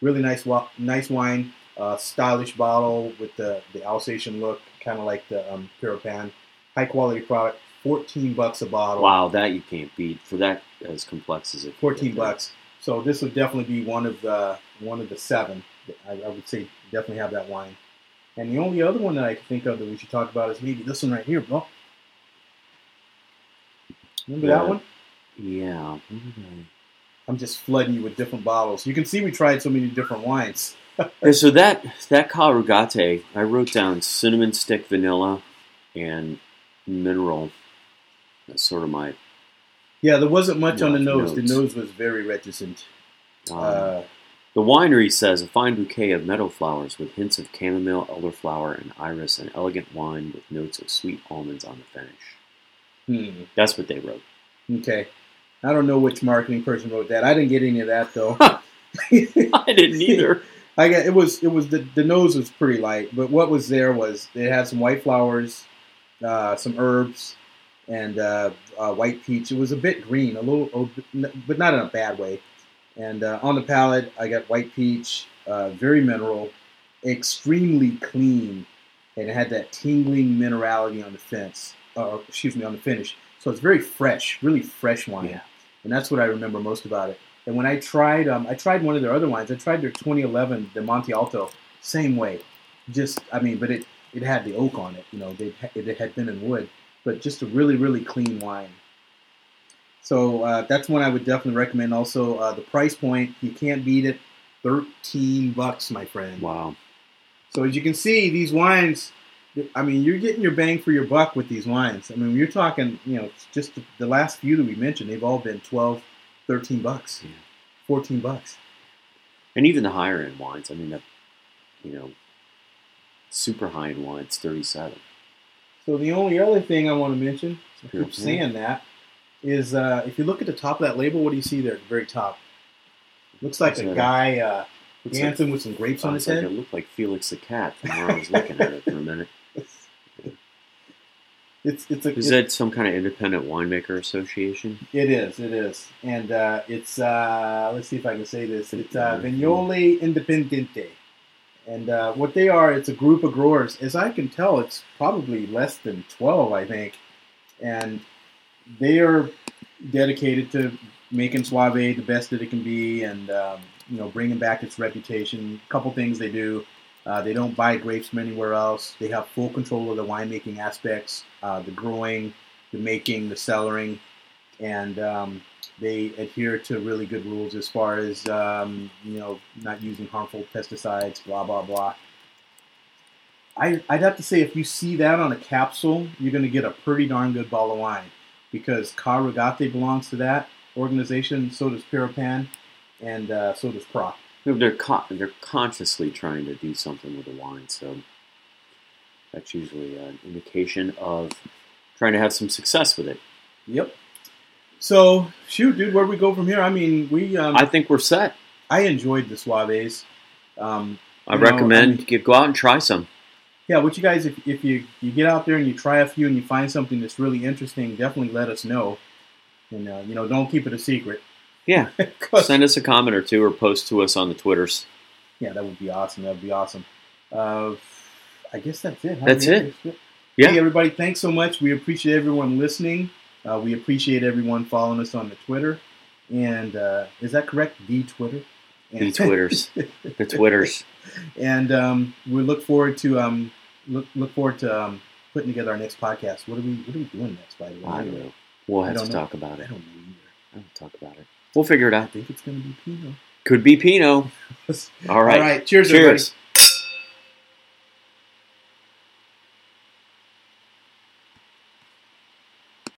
Really nice nice wine, uh, stylish bottle with the the Alsatian look, kind of like the um, Pieropan. High quality product, 14 bucks a bottle. Wow, that you can't beat for that as complex as it. 14 bucks. So this would definitely be one of the one of the seven. I, I would say definitely have that wine. And the only other one that I can think of that we should talk about is maybe this one right here, bro. Remember Yeah. that one? Yeah. What did I- I'm just flooding you with different bottles. You can see we tried so many different wines. Yeah, so that that Carugate, I wrote down cinnamon stick vanilla and mineral. That's sort of my. Yeah, there wasn't much on the nose. The nose was very reticent. Um, Uh, the winery says a fine bouquet of meadow flowers with hints of chamomile, elderflower, and iris, an elegant wine with notes of sweet almonds on the finish. hmm. That's what they wrote. Okay. I don't know which marketing person wrote that. I didn't get any of that though. I didn't either. I got it was it was the the nose was pretty light, but what was there was it had some white flowers, uh, some herbs, and uh, uh, white peach. It was a bit green, a little, but not in a bad way. And uh, on the palate, I got white peach, uh, very mineral, extremely clean, and it had that tingling minerality on the fence. Uh, excuse me, on the finish. So it's very fresh, really fresh wine, Yeah. And that's what I remember most about it. And when I tried, um, I tried one of their other wines. I tried their 2011, the Monte Alto, same way. Just, I mean, but it it had the oak on it. You know, they it had been in wood, but just a really really clean wine. So uh, that's one I would definitely recommend. Also, uh, the price point you can't beat it. Thirteen bucks, my friend. Wow. So as you can see, these wines, I mean, you're getting your bang for your buck with these wines. I mean, you're talking, you know, just the, the last few that we mentioned, they've all been 12, 13 bucks, Yeah. 14 bucks. And even the higher end wines. I mean, the, you know, super high end wines, 37. So the only other thing I want to mention, I keep saying that, is uh, if you look at the top of that label, what do you see there at the very top? Looks like What's a guy uh, Looks like- dancing with some grapes on his like head. it looked like Felix the cat from where I was looking at it for a minute. It's it's a Is it- that some kind of independent winemaker association? It is, it is, and uh, it's uh, let's see if I can say this. It's uh, Vignole Independiente, and uh, what they are, it's a group of growers. As I can tell, it's probably less than twelve, I think, and they are dedicated to making Soave the best that it can be, and um, you know, bringing back its reputation. A couple things they do. Uh, they don't buy grapes from anywhere else. They have full control of the winemaking aspects, uh, the growing, the making, the cellaring, and um, they adhere to really good rules as far as um, you know not using harmful pesticides, blah blah blah. I, I'd have to say if you see that on a capsule, you're going to get a pretty darn good bottle of wine because Carugate belongs to that organization. So does Pieropan, and uh, so does Pra. They're con- they're consciously trying to do something with the wine, so that's usually an indication of trying to have some success with it. Yep. So shoot, dude, where do we go from here? I mean, we um, I think we're set. I enjoyed the Soaves. Um, I You know, recommend I mean- you go out and try some. Yeah, what you guys, if, if you, you get out there and you try a few and you find something that's really interesting, definitely let us know. And, uh, you know, don't keep it a secret. Yeah, send us a comment or two or post to us on the Twitters. yeah, that would be awesome. That would be awesome. Uh, I guess that's it. That's it. Yeah. Hey, everybody, thanks so much. We appreciate everyone listening. Uh, we appreciate everyone following us on the Twitter. And uh, is that correct? The Twitter? The Twitters, the Twitters. and um, we look forward to um, look look forward to um, putting together our next podcast. What are we What are we doing next? By the way, I don't know. We'll I have to don't know. talk about it. I don't know either. I'll talk about it. We'll figure it out. I think it's going to be Pinot. Could be Pinot. All right. All right. Cheers, everybody. Cheers.